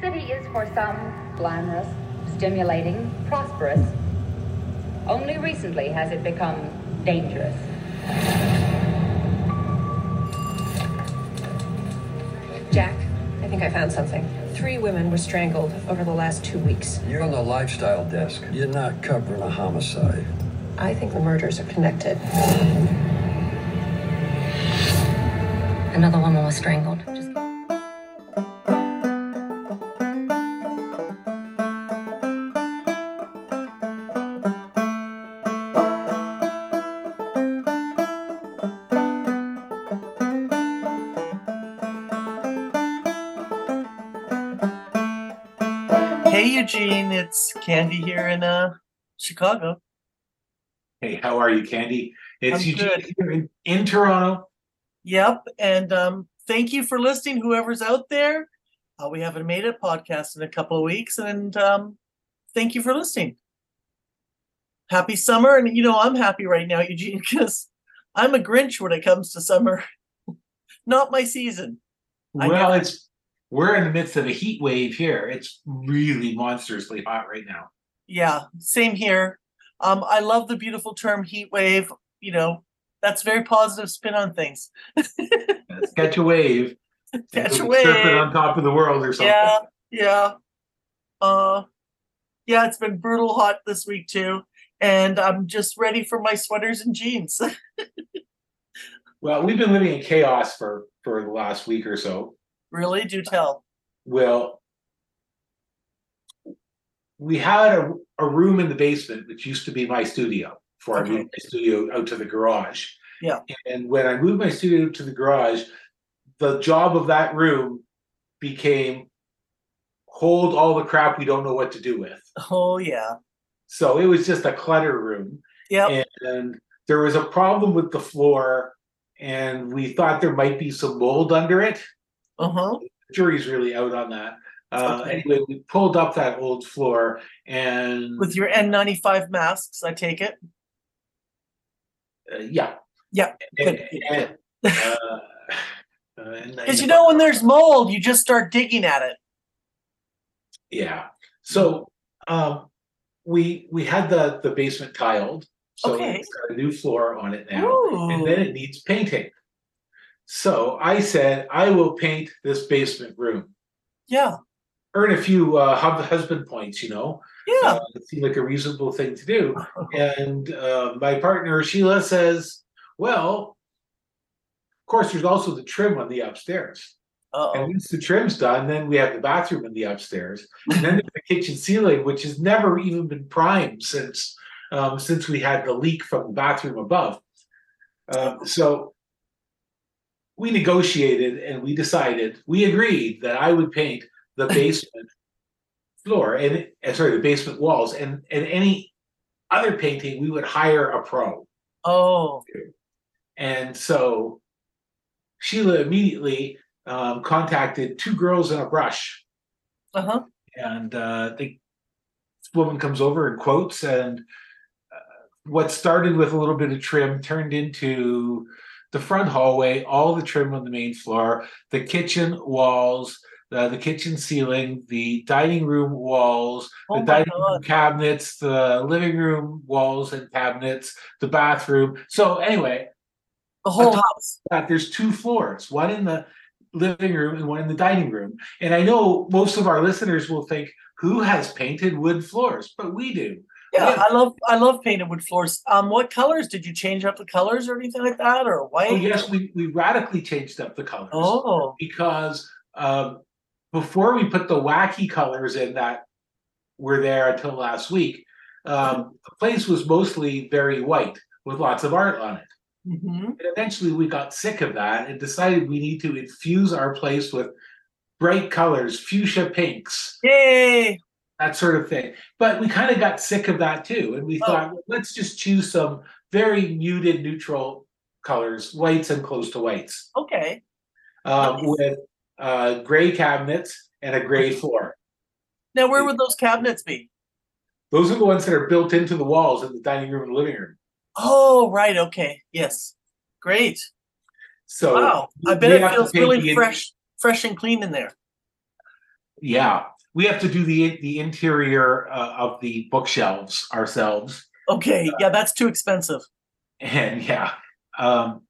The city is for some glamorous, stimulating, prosperous. Only recently has it become dangerous. Jack, I think I found something. Three women were strangled over the last two weeks. You're on the lifestyle desk. You're not covering a homicide. I think the murders are connected. Another woman was strangled. Candy here in uh Chicago. Hey, how are you, Candy? It's I'm Eugene good. here in, in Toronto. Yep, and um thank you for listening, whoever's out there. Uh, we haven't made a podcast in a couple of weeks, and um thank you for listening. Happy summer, and you know I'm happy right now, Eugene, because I'm a Grinch when it comes to summer. Not my season. Well, it's we're in the midst of a heat wave here. It's really monstrously hot right now. Yeah, same here. Um, I love the beautiful term heat wave. You know, that's very positive spin on things. Catch a wave. Catch a surfing wave. on top of the world or something. Yeah, yeah. Uh yeah, it's been brutal hot this week too. And I'm just ready for my sweaters and jeans. Well, we've been living in chaos for for the last week or so. Really, do tell. Well, we had a, a room in the basement, which used to be my studio, before I moved my studio out to the garage. Yeah. And when I moved my studio to the garage, the job of that room became hold all the crap we don't know what to do with. Oh yeah. So it was just a clutter room. Yep. And there was a problem with the floor, and we thought there might be some mold under it Uh-huh. jury's really out on that. Uh, Okay. Anyway, we pulled up that old floor and With your N95 masks, I take it. uh, yeah. Yeah, And, and, uh, uh, Because you know when there's mold, you just start digging at it. yeah. So um, we we had the the basement tiled, so Okay. it's got a new floor on it now, and then it needs painting. So I said I will paint this basement room, Yeah. earn a few uh, hub- husband points, you know. Yeah. Uh, it seemed like a reasonable thing to do. And uh, my partner Sheila says, "Well, of course, there's also the trim on the upstairs. Uh-oh. And once the trim's done, then we have the bathroom in the upstairs, and then there's the kitchen ceiling, which has never even been primed since um, since we had the leak from the bathroom above. Um, so we negotiated and we decided, we agreed that I would paint the basement floor and uh, sorry, the basement walls, and and any other painting we would hire a pro. Oh. And so Sheila immediately um, contacted two girls and a brush. Uh-huh. And uh, this woman comes over and quotes, and uh, what started with a little bit of trim turned into the front hallway, all the trim on the main floor, the kitchen walls, uh, the kitchen ceiling, the dining room walls, Oh the dining room cabinets, the living room walls and cabinets, the bathroom. So anyway, The whole house. that there's two floors, one in the living room and one in the dining room. And I know most of our listeners will think, who has painted wood floors? But we do. Yeah, Yeah. I love I love painted wood floors. Um, what colors did you change up the colors or anything like that, or white? Oh, yes, we, we radically changed up the colors Oh, because um, before we put the wacky colors in that were there until last week, um, the place was mostly very white with lots of art on it. mhm. And eventually we got sick of that and decided we need to infuse our place with bright colors, fuchsia pinks, yay! That sort of thing. But we kind of got sick of that too. And we Oh. thought, well, let's just choose some very muted neutral colors, whites and close to whites, Okay, um, Nice. with uh, gray cabinets and a gray floor. now where would those cabinets be? Those are the ones that are built into the walls in the dining room and living room. Oh, right. Okay, yes, great. So Wow, I bet it feels really fresh, fresh and clean in there. Yeah, we have to do the the interior uh, of the bookshelves ourselves, Okay, yeah, that's too expensive. and yeah, um,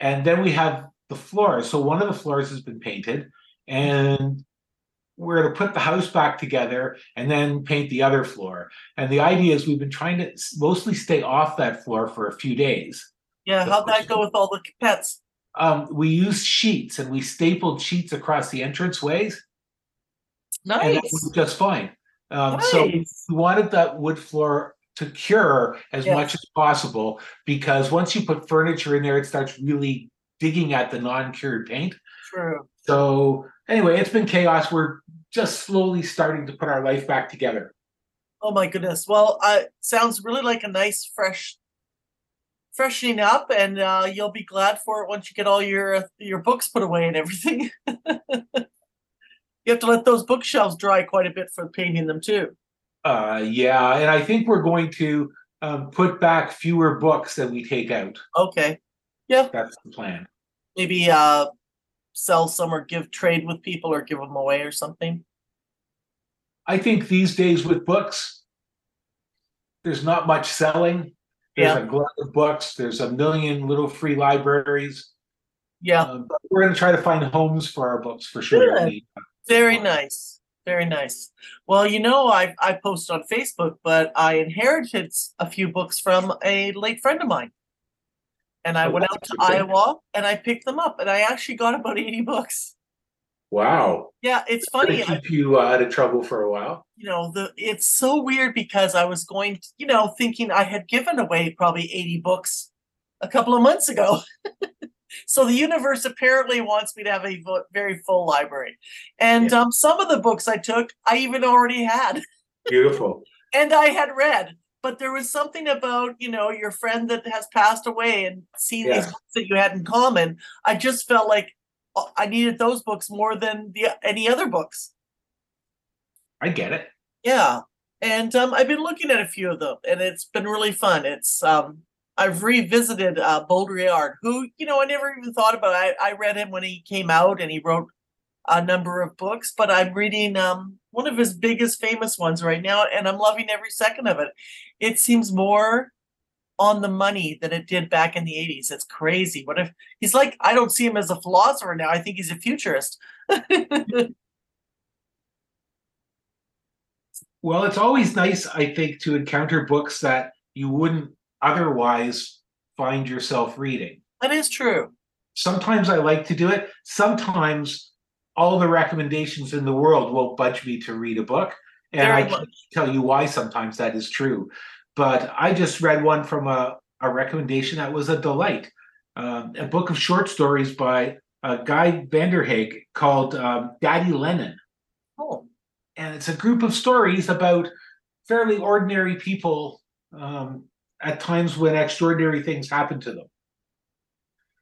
and then we have the floors. So one of the floors has been painted, and we're to put the house back together and then paint the other floor. And the idea is we've been trying to mostly stay off that floor for a few days. Yeah, how'd that go with all the pets? Um, we used sheets and we stapled sheets across the entranceways, Nice. was just fine. Um, so we wanted that wood floor to cure as Yes. much as possible because once you put furniture in there, it starts really digging at the non-cured paint. True. So anyway, it's been chaos. We're just slowly starting to put our life back together. Oh my goodness. Well, uh, sounds really like a nice fresh freshening up and uh, you'll be glad for it once you get all your your books put away and everything. you have to let those bookshelves dry quite a bit for painting them too. Uh, yeah, and I think we're going to um, put back fewer books than we take out. Okay. Yeah. That's the plan. Maybe uh sell some or give trade with people or give them away or something. I think these days with books, there's not much selling. There's a glut of books. There's a million little free libraries. Yeah. Um, we're going to try to find homes for our books for sure. Good. Very nice. Very nice. Well, you know, I I post on Facebook, but I inherited a few books from a late friend of mine. And I Oh, went out to. Iowa and I picked them up and I actually got about 80 books. Wow. Yeah, it's Funny. funny. Keep you uh, out of trouble for a while. you know, the it's so weird because I was going, to, you know, thinking I had given away probably 80 books a couple of months ago. so the universe apparently wants me to have a very full library. And um, some of the books I took, I even already had. Beautiful. and I had read, but there was something about you know your friend that has passed away and seeing Yeah. these books that you had in common. I just felt like uh, I needed those books more than the any other books. I get it. Yeah, and um, I've been looking at a few of them, and it's been really fun. It's um, I've revisited uh, Baudrillard, who you know I never even thought about. I I read him when he came out, and he wrote a number of books. But I'm reading um one of his biggest famous ones right now, and I'm loving every second of it. It seems more on the money than it did back in the 80s. It's crazy. What if he's like? I don't see him as a philosopher now. I think he's a futurist. Well, it's always nice, I think, to encounter books that you wouldn't otherwise find yourself reading. that is true. Sometimes I like to do it. Sometimes all the recommendations in the world won't budge me to read a book. And Very I much. can tell you why sometimes that is true. But I just read one from a, a recommendation that was a delight um, a book of short stories by uh, Guy Vanderhaeghe called um, Daddy Lenin. Oh, and it's a group of stories about fairly ordinary people um, at times when extraordinary things happen to them.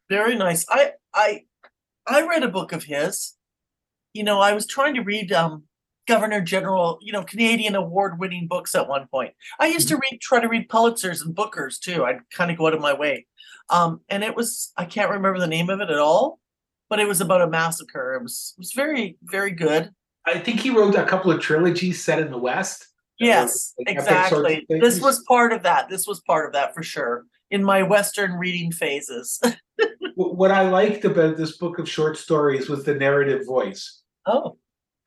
very nice. I I I read a book of his. You know, I was trying to read um Governor General, you know, Canadian award-winning books at one point. I used to read try to read Pulitzers and Bookers too. I'd kind of go out of my way. Um, and it was I can't remember the name of it at all, but it was about a massacre. It was it was very, very good. I think he wrote a couple of trilogies set in the West. Yes, like, epic sorts of exactly. This was part of that. This was part of that for sure. In my Western reading phases. What I liked about this book of short stories was the narrative voice. oh,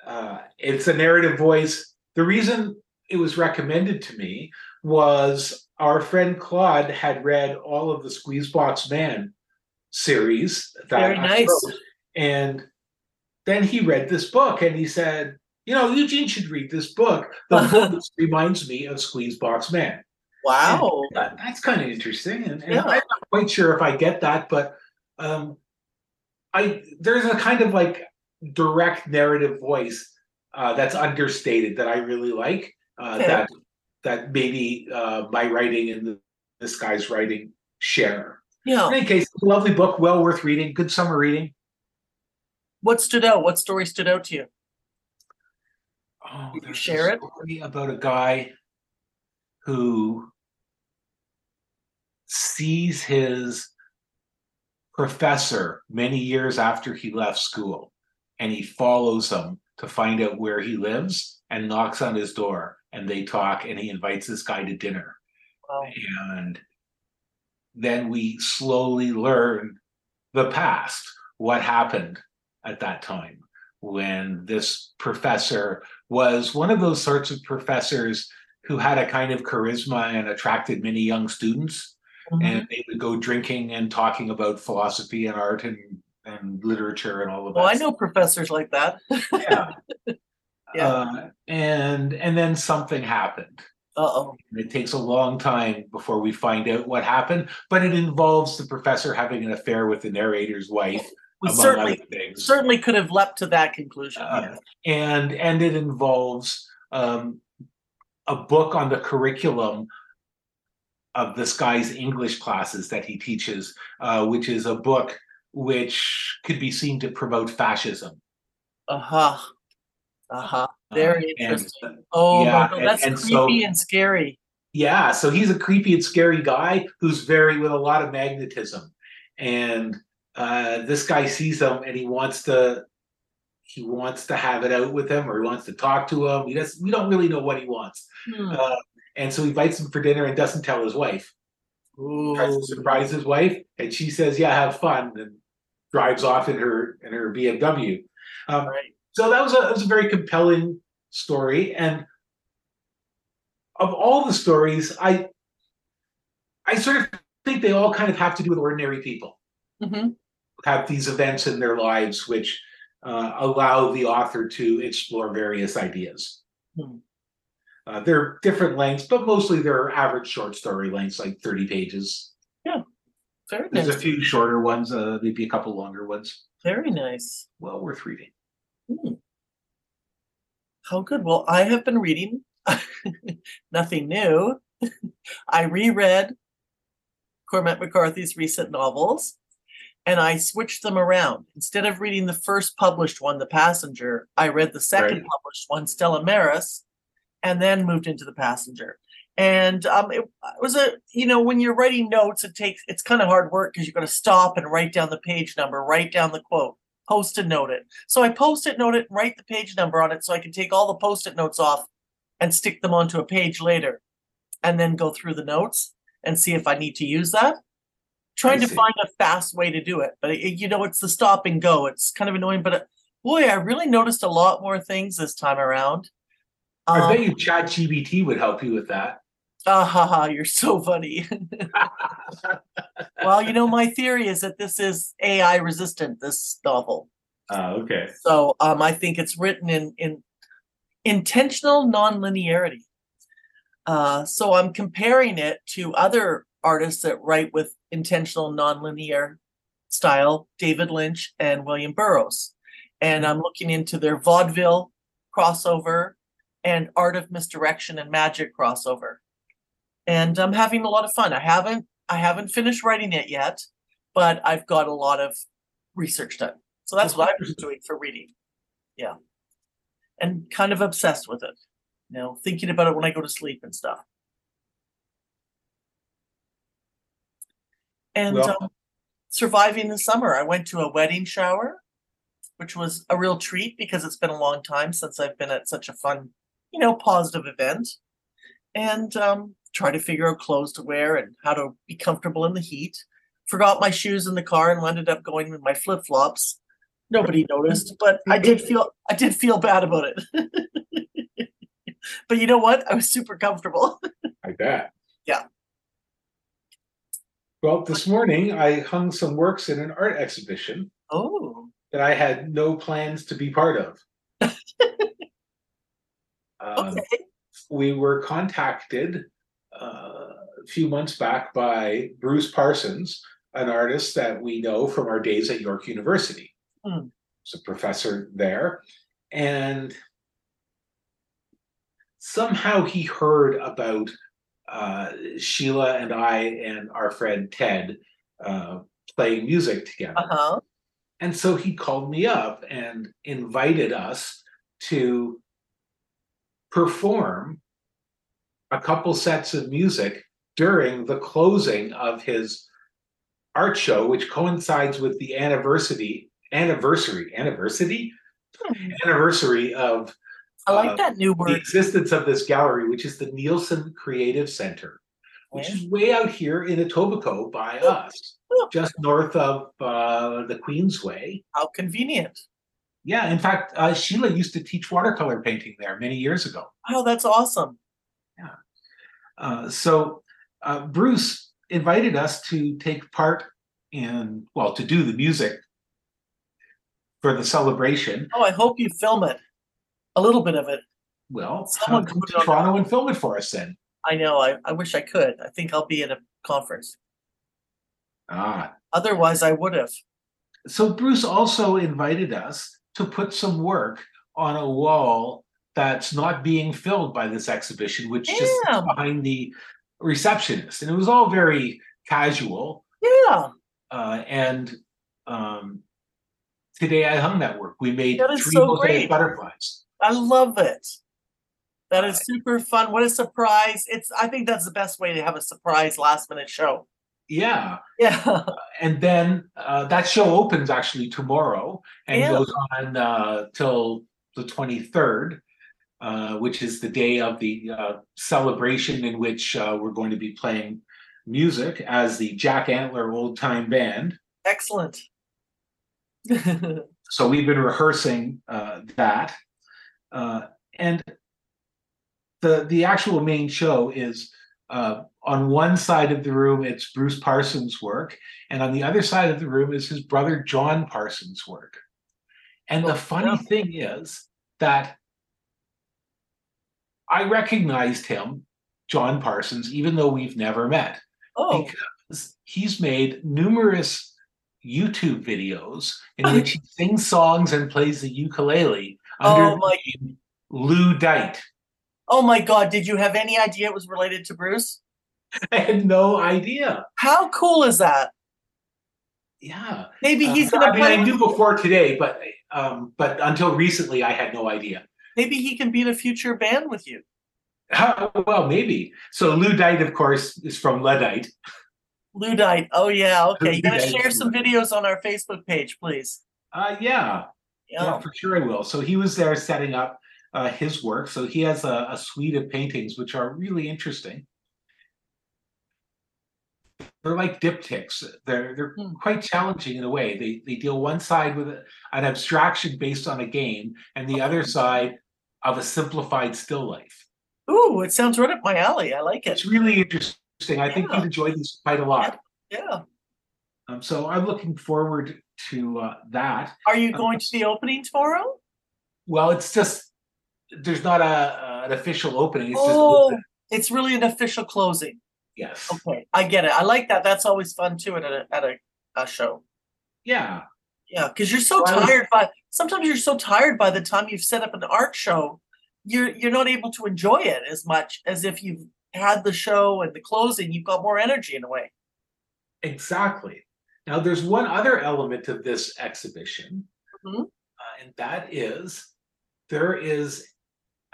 Uh, it's a narrative voice. The reason it was recommended to me was our friend Claude had read all of the Squeezebox Man series that Very I nice. wrote. and then he read this book and he said, "You know, Eugene should read this book. The voice reminds me of Squeezebox Man." wow. That- that's kind of interesting, and, and Yeah. I'm not quite sure if I get that, but um, I there's a kind of like direct narrative voice uh, that's understated that I really like. Uh, Okay. That that maybe uh, my writing and this guy's writing share. Yeah. In any case, lovely book, well worth reading, good summer reading. What stood out? What story stood out to you? Oh, you there's share a it? story about a guy who sees his professor many years after he left school, and he follows him to find out where he lives and knocks on his door and they talk and he invites this guy to dinner Wow. and then we slowly learn the past what happened at that time when this professor was one of those sorts of professors who had a kind of charisma and attracted many young students Mhm. and they would go drinking and talking about philosophy and art and and literature and all of that Well, I know professors like that. yeah. Yeah. Uh, and and then something happened Uh-oh. it takes a long time before we find out what happened, but it involves the professor having an affair with the narrator's wife, We certainly certainly could have leapt to that conclusion. Uh, and and it involves um, a book on the curriculum of this guy's English classes that he teaches, uh, which is a book which could be seen to promote fascism. Uh-huh. Uh-huh. Uh, Very and- interesting. Oh yeah, my god, that's and so- creepy and scary. Yeah, so he's a creepy and scary guy who's very with a lot of magnetism. And uh this guy sees him and he wants to he wants to have it out with him or he wants to talk to him. He doesn't we don't really know what he wants. Hmm. Uh, and so he invites him for dinner and doesn't tell his wife. Tries to surprise his wife, and she says, Yeah, have fun, and drives off in her in her BMW. Um, Right. so that was a that was a very compelling story and of all the stories i i sort of think they all kind of have to do with ordinary people Mhm. Have these events in their lives which uh, allow the author to explore various ideas Hmm. uh, they're different lengths but mostly they're average short story lengths like 30 pages Yeah. Very there's nice. a few shorter ones uh, maybe a couple longer ones Very nice. well worth reading Hmm. How good. Well, I have been reading nothing new. I reread Cormac McCarthy's recent novels and I switched them around. Instead of reading the first published one, The Passenger, I read the second Right. published one, Stella Maris, and then moved into The Passenger. And um, it, it was a, you know, when you're writing notes, it takes, it's kind of hard work because you've got to stop and write down the page number, write down the quote, post it note it. So I post it note it and write the page number on it so I can take all the post it notes off and stick them onto a page later and then go through the notes and see if I need to use that. Trying to find a fast way to do it, but it, you know, it's the stop and go. It's kind of annoying, but uh, boy, I really noticed a lot more things this time around. i Um, bet you ChatGPT would help you with that ah, ha, ha, you're so funny. well, you know, my theory is that this is AI resistant, this novel. uh, okay So um, I think it's written in in intentional nonlinearity. Uh, so I'm comparing it to other artists that write with intentional nonlinear style, David Lynch and William Burroughs, and I'm looking into their vaudeville crossover and art of misdirection and magic crossover, and I'm having a lot of fun. I haven't I haven't finished writing it yet, but I've got a lot of research done. So that's what been doing for reading. Yeah. And kind of obsessed with it. You know, thinking about it when I go to sleep and stuff. And Well- um, surviving the summer, I went to a wedding shower, which was a real treat because it's been a long time since I've been at such a fun, you know, positive event. And um, try to figure out clothes to wear and how to be comfortable in the heat. Forgot my shoes in the car and ended up going with my flip flops. Nobody noticed, but I did feel I did feel bad about it. but you know what? I was super comfortable. I bet. Yeah. Well, this morning I hung some works in an art exhibition Oh, that I had no plans to be part of. um, okay. we were contacted uh, a few months back by Bruce Parsons, an artist that we know from our days at York University. Hmm. He's a professor there. And somehow he heard about uh, Sheila and I and our friend Ted uh, playing music together. Uh-huh. And so he called me up and invited us to perform a couple sets of music during the closing of his art show, which coincides with the anniversary, anniversary, anniversary anniversary of I like uh, that new word. the existence of this gallery, which is the Neilson Creative Center, which is way out here in Etobicoke by us, Oh. just north of uh, the Queensway. How convenient. Yeah, in fact, uh, Sheila used to teach watercolor painting there many years ago. Oh, that's awesome. Yeah. Uh, so uh, Bruce invited us to take part in, well, to do the music for the celebration. Oh, I hope you film it. A little bit of it. Well, Someone come to Toronto and film it for us then. I know. I, I wish I could. I think I'll be at a conference. Ah, Otherwise, I would have. so Bruce also invited us to put some work on a wall that's not being filled by this exhibition, which just sits behind the receptionist, and it was all very casual. Yeah. Uh, and um, today I hung that work. We made three so mosaic butterflies. I love it. That is super fun. What a surprise. It's I think that's the best way to have a surprise last minute show. Yeah, Yeah. and then uh, that show opens actually tomorrow and Yeah. goes on uh, till the twenty third. Uh, which is the day of the uh, celebration in which uh, we're going to be playing music as the Jack Antler Old Time Band. Excellent. so we've been rehearsing uh, that uh, and the the actual main show is uh, on one side of the room it's bruce parsons work and on the other side of the room is his brother john parsons work. And the Oh, funny thing is that i recognized him john parsons even though we've never met oh, because he's made numerous YouTube videos in which he sings songs and plays the ukulele under Oh my- Lou Dite. oh my god, did you have any idea it was related to Bruce? I had no idea. How cool is that? Yeah, Maybe Uh, he's gonna I mean, play I knew before today, but um, but until recently, I had no idea. maybe he can be in a future band with you. well, maybe. So Lou Dite, of course, is from Luddite. Ludite. Oh yeah, okay. You gotta share some videos on our Facebook page, please. Uh, yeah, yeah, Yeah. for sure I will. So he was there setting up uh, his work. So he has a, a suite of paintings which are really interesting. They're like diptychs. They're they're Hmm. quite challenging in a way. They they deal one side with a- an abstraction based on a game, and the other side of a simplified still life. Ooh, it sounds right up my alley. I like it. It's really interesting. I think you'd enjoy these quite a lot. Yeah. Um, so I'm looking forward to uh, that. Are you going to the opening tomorrow? Well, it's just there's not a, a- an official opening. It's just Oh, open. it's really an official closing. yes, Okay, I get it. I like that. That's always fun too at a at a, a show. yeah, Yeah, because you're so Well, tired by sometimes you're so tired by the time you've set up an art show, you're you're not able to enjoy it as much as if you've had the show and the closing, you've got more energy in a way. exactly. Now, there's one other element of this exhibition, Mhm. uh, and that is there is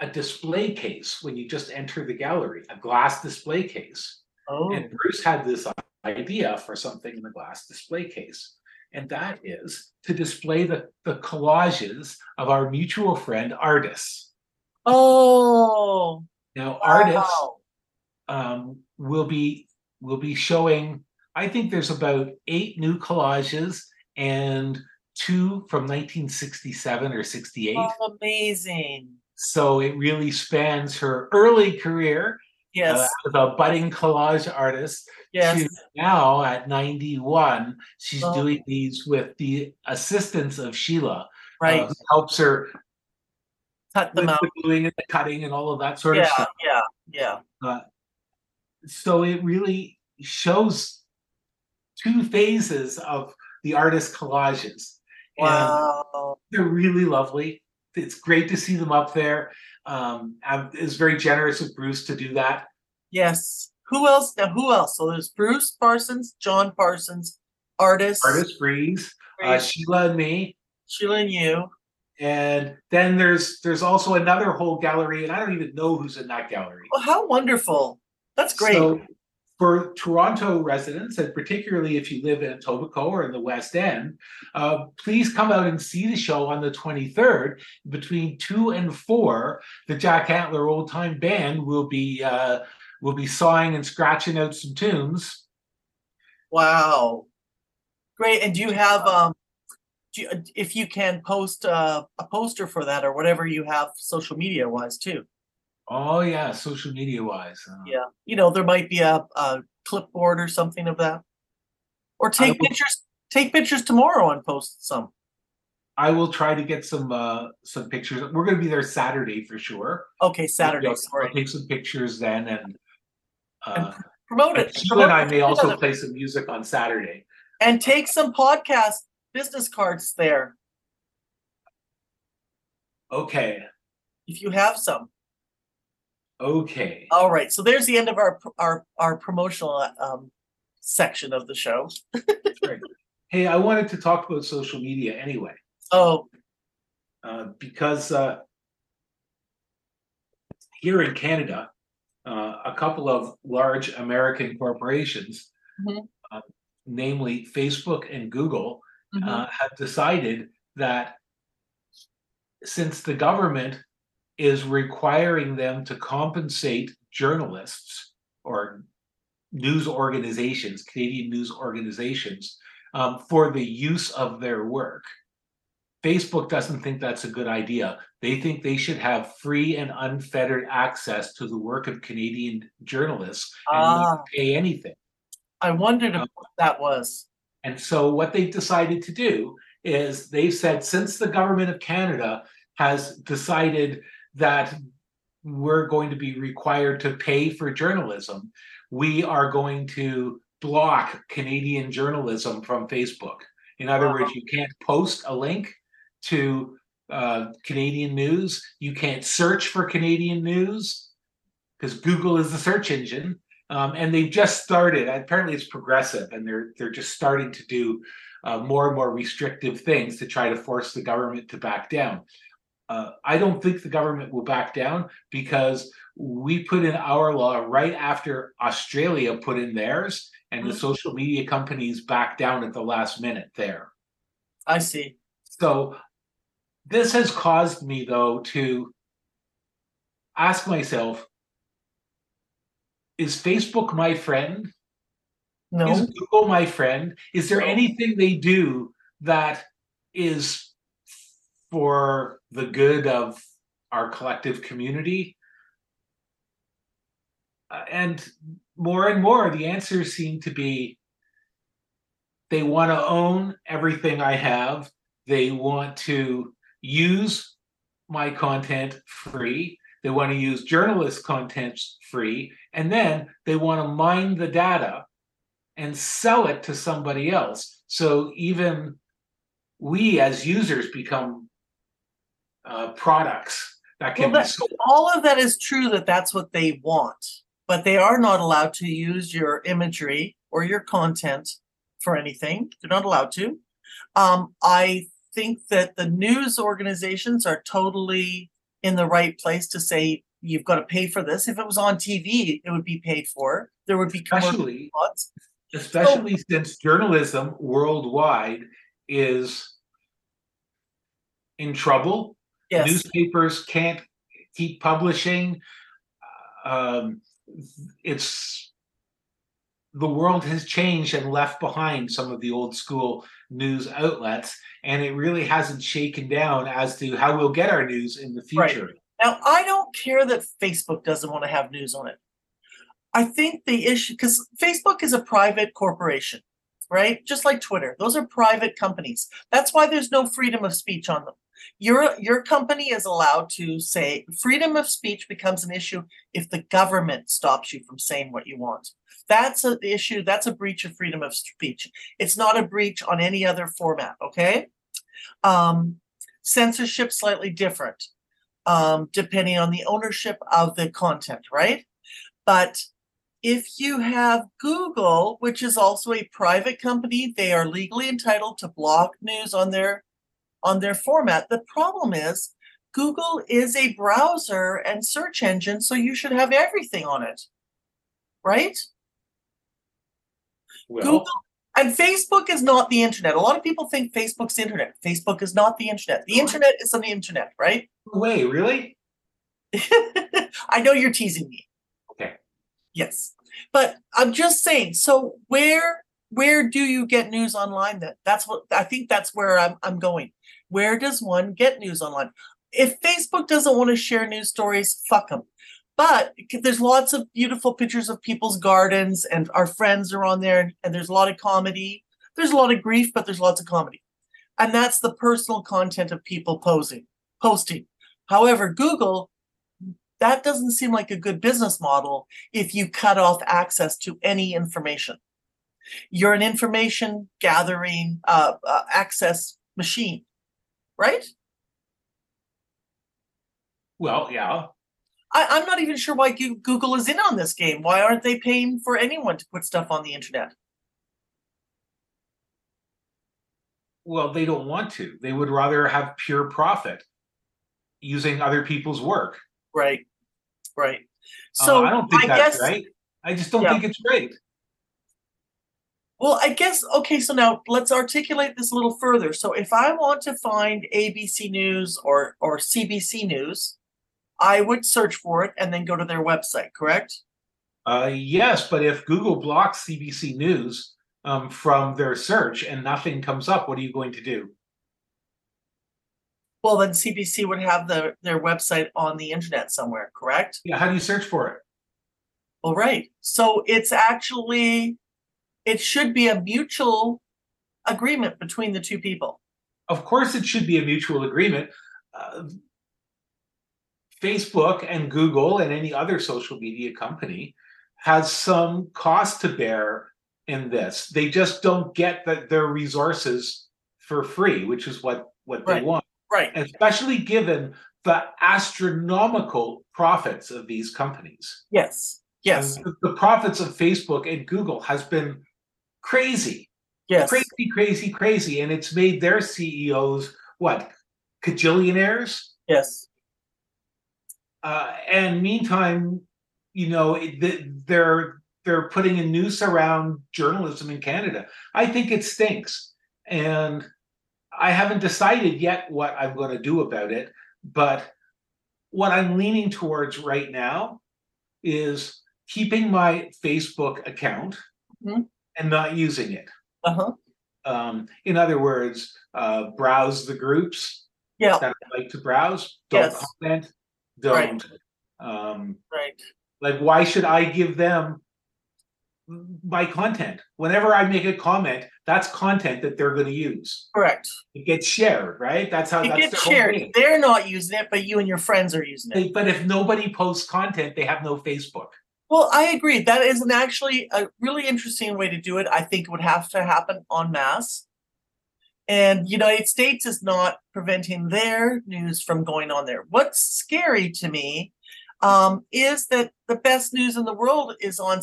a display case when you just enter the gallery, a glass display case. Oh, And Bruce had this idea for something in the glass display case. And that is to display the, the collages of our mutual friend artists. oh, Now, artists wow. um, will be will be showing. I think there's about eight new collages and two from 1967 or 68. Oh, amazing. So it really spans her early career Yes, uh, as a budding collage artist yes. now at 91. She's Oh. doing these with the assistance of Sheila, uh, Right. who helps her Cut them out. the gluing and the cutting and all of that sort of Yeah, stuff. yeah, yeah. so it really shows two phases of the artist collages and Wow. they're really lovely it's great to see them up there um I'm, it's very generous of bruce to do that Yes. Who else? Now, who else? So there's Bruce Parsons, John Parsons, artist, artist breeze uh, sheila and me Sheila and you. and then there's there's also another whole gallery and i don't even know who's in that gallery Oh, how wonderful. That's great. So for Toronto residents, and particularly if you live in Etobicoke or in the West End, uh, please come out and see the show on the 23rd between two and four. The Jack Antler Old Time Band will be uh, will be sawing and scratching out some tunes. Wow. Great. And do you have um do you, if you can post uh, a poster for that or whatever you have social media wise too? Oh yeah, social media wise. Uh, Yeah. You know, there might be a, a clipboard or something of that. Or take will- pictures take pictures tomorrow and post some. I will try to get some uh, some pictures. We're going to be there Saturday for sure. Okay, Saturday, I'll- I'll take some pictures then, and uh, Promote and it. Sheila and I may also play some music on Saturday. and take some podcast business cards there Okay, if you have some. Okay. All right, so there's the end of our our our promotional um section of the show. Great. Hey, I wanted to talk about social media anyway, Oh, uh, because uh, here in Canada, uh, a couple of large American corporations, Mhm. uh, namely Facebook and Google, uh, have decided that since the government is requiring them to compensate journalists or news organizations, Canadian news organizations, um, for the use of their work. Facebook doesn't think that's a good idea. They think they should have free and unfettered access to the work of Canadian journalists and Ah. not pay anything. I wondered Uh, what that was. And so what they've decided to do is they've said since the government of Canada has decided that we're going to be required to pay for journalism, we are going to block Canadian journalism from Facebook. In other words, you can't post a link to uh, Canadian news. You can't search for Canadian news because Google is the search engine. Um, and they've just started. Apparently, it's progressive, and they're they're just starting to do uh, more and more restrictive things to try to force the government to back down. Uh, I don't think the government will back down because we put in our law right after Australia put in theirs, and the Mhm. social media companies backed down at the last minute there. I see. So this has caused me though to ask myself is Facebook my friend? No, Is Google my friend? Is there anything they do that is for the good of our collective community? Uh, and more and more, the answers seem to be they want to own everything I have. They want to use my content free. They want to use journalist content free. And then they want to mine the data and sell it to somebody else. So even we as users become uh, products that can Well, be sold. all of that is true that that's what they want, but they are not allowed to use your imagery or your content for anything. They're not allowed to. Um, I think that the news organizations are totally in the right place to say you've got to pay for this. If it was on TV, it would be paid for. There would be Especially, especially since journalism worldwide is in trouble. Yes. Newspapers can't keep publishing. Um, it's the world has changed and left behind some of the old school news outlets, and it really hasn't shaken down as to how we'll get our news in the Right. future. Now, I don't care that Facebook doesn't want to have news on it. I think the issue, because Facebook is a private corporation, right? Just like Twitter, those are private companies. That's why there's no freedom of speech on them. Your your company is allowed to say freedom of speech becomes an issue if the government stops you from saying what you want. That's an issue. That's a breach of freedom of speech. It's not a breach on any other format. Okay. Um, censorship slightly different um, depending on the ownership of the content, right? But if you have Google, which is also a private company, they are legally entitled to block news on their on their format. The problem is Google is a browser and search engine, so you should have everything on it. Right? Well, Google and Facebook is not the internet. A lot of people think Facebook's internet. Facebook is not the internet. The internet is on the internet, right? no way, really? I know you're teasing me. Okay. Yes. But I'm just saying, so where where do you get news online then? That's what I think that's where I'm I'm going. Where does one get news online? If Facebook doesn't want to share news stories, fuck them. But there's lots of beautiful pictures of people's gardens and our friends are on there and there's a lot of comedy. There's a lot of grief, but there's lots of comedy. And that's the personal content of people posing, posting. However, Google that doesn't seem like a good business model if you cut off access to any information. You're an information gathering uh, uh, access machine, right? Well, yeah. I, I'm not even sure why Goo- Google is in on this game. Why aren't they paying for anyone to put stuff on the internet? Well, they don't want to. They would rather have pure profit using other people's work. Right, right. Uh, So I don't think I that's guess right. I just don't Yeah. think it's right. Well, I guess okay. So now let's articulate this a little further. So if I want to find ABC News or or CBC News, I would search for it and then go to their website. Correct? Uh, yes, but if Google blocks CBC News um, from their search and nothing comes up, what are you going to do? Well, then CBC would have the their website on the internet somewhere. Correct? Yeah, how do you search for it? Well, right. So it's actually it should be a mutual agreement between the two people. Of course, it should be a mutual agreement. Uh, Facebook and Google and any other social media company has some cost to bear in this. They just don't get the, their resources for free, which is what what they want. Right. especially given the astronomical profits of these companies. Yes. Yes. The, the profits of Facebook and Google has been crazy, Yes. crazy, crazy, crazy, and it's made their CEOs what cajillionaires. Yes. Uh, and meantime, you know, they're they're putting a noose around journalism in Canada. I think it stinks, and I haven't decided yet what I'm going to do about it. But what I'm leaning towards right now is keeping my Facebook account Mhm. And not using it. Uh huh. Um, in other words, uh, browse the groups Yeah. that I like to browse. Don't Yes. comment. Don't. Um, Right. like, why should I give them my content? Whenever I make a comment, that's content that they're going to use. Correct. It gets shared, right? That's how It that's gets shared. They're not using it, but you and your friends are using it. They- But if nobody posts content, they have no Facebook. Well, I agree. That is an actually a really interesting way to do it. I think it would have to happen en masse. And United States is not preventing their news from going on there. What's scary to me um, is that the best news in the world is on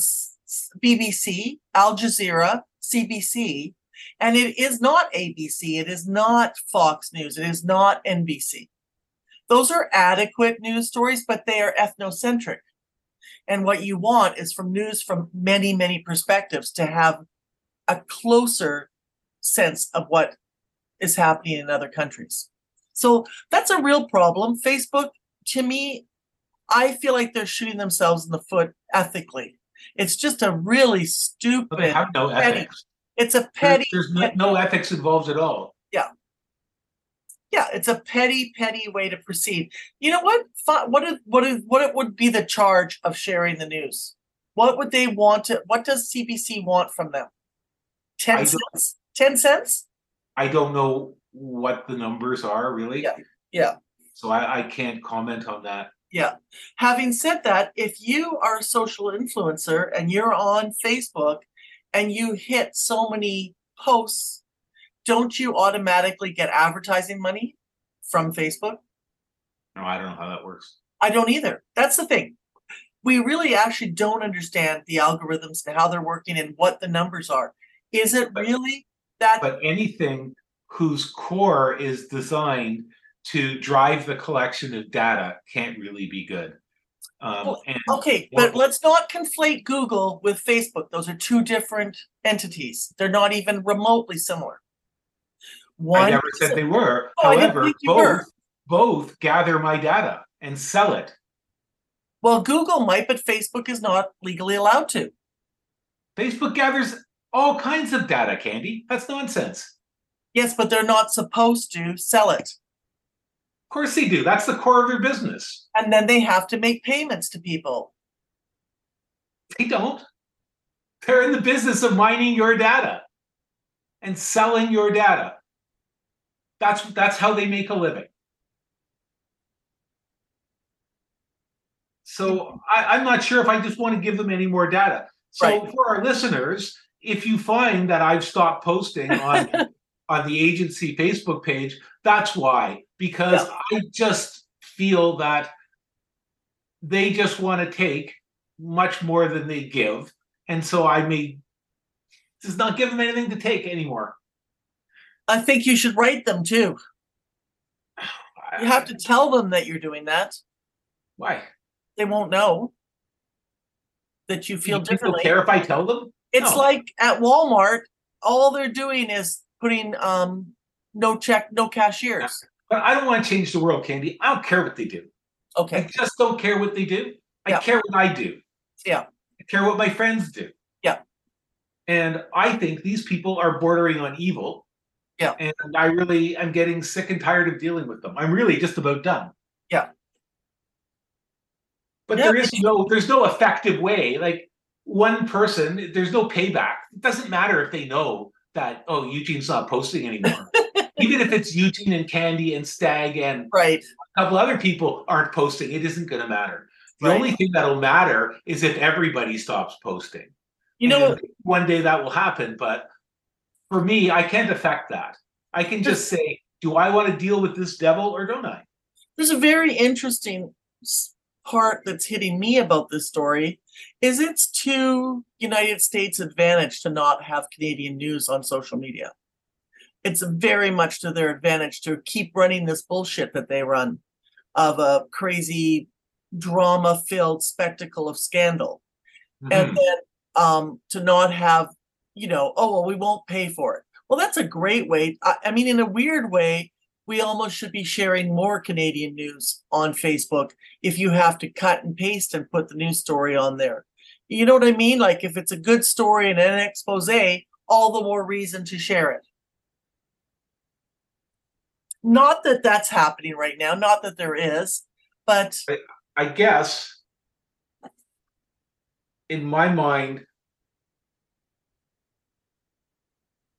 BBC, Al Jazeera, CBC, and it is not ABC. It is not Fox News. It is not NBC. Those are adequate news stories, but they are ethnocentric. And what you want is from news from many, many perspectives to have a closer sense of what is happening in other countries. So that's a real problem. Facebook, to me, I feel like they're shooting themselves in the foot ethically. It's just a really But they stupid, have no petty- ethics. it's a There's, petty, there's no, no ethics involved at all. yeah, it's a petty, petty way to proceed. You know what? What is, what is, what it would be the charge of sharing the news? What would they want to, what does CBC want from them? Ten cents? Ten cents? I don't know what the numbers are really. Yeah, yeah. So I, I can't comment on that. Yeah. Having said that, if you are a social influencer and you're on Facebook and you hit so many posts, don't you automatically get advertising money from Facebook? No, I don't know how that works. I don't either. That's the thing. We really actually don't understand the algorithms and how they're working and what the numbers are. Is it But- really that? But anything whose core is designed to drive the collection of data can't really be good. Um, Well, and Okay, but let's not conflate Google with Facebook. Those are two different entities. They're not even remotely similar. I never said they were. Oh, However, both were. both gather my data and sell it. well, Google might, but Facebook is not legally allowed to. Facebook gathers all kinds of data, Candy. That's nonsense. Yes, but they're not supposed to sell it. Of course they do. That's the core of their business. And then they have to make payments to people. They don't. They're in the business of mining your data and selling your data. That's that's how they make a living. So I, I'm not sure if I just want to give them any more data. So Right. for our listeners, if you find that I've stopped posting on on the agency Facebook page, that's why. Because I just feel that they just want to take much more than they give. And so I may just not give them anything to take anymore. I think you should write them too. You have to tell them that you're doing that. Why? They won't know that you feel Do differently. care if I tell them? It's No. like at Walmart, all they're doing is putting um no check, no cashiers. But I don't want to change the world, Candy. I don't care what they do. Okay. I just don't care what they do. I Yeah. care what I do. Yeah. I care what my friends do. Yeah. And I think these people are bordering on evil. Yeah. And I really am getting sick and tired of dealing with them. I'm really just about done. Yeah. But Yeah, there is no there's no effective way. Like one person, there's no payback. It doesn't matter if they know that, oh, Eugene's not posting anymore. Even if it's Eugene and Candy and Stag and Right. a couple other people aren't posting, it isn't going to matter. The Right. only thing that'll matter is if everybody stops posting. You know, And one day that will happen, but for me, I can't affect that. I can just say, do I want to deal with this devil or don't I? there's a very interesting part that's hitting me about this story is it's to United States advantage to not have Canadian news on social media. It's very much to their advantage to keep running this bullshit that they run of a crazy drama filled spectacle of scandal. Mhm. and then um to not have you know oh well we won't pay for it. Well that's a great way I, I mean in a weird way we almost should be sharing more canadian news on facebook if you have to cut and paste and put the news story on there. You know what i mean? Like if it's a good story and an expose all the more reason to share it. Not that that's happening right now not that there is but I guess in my mind,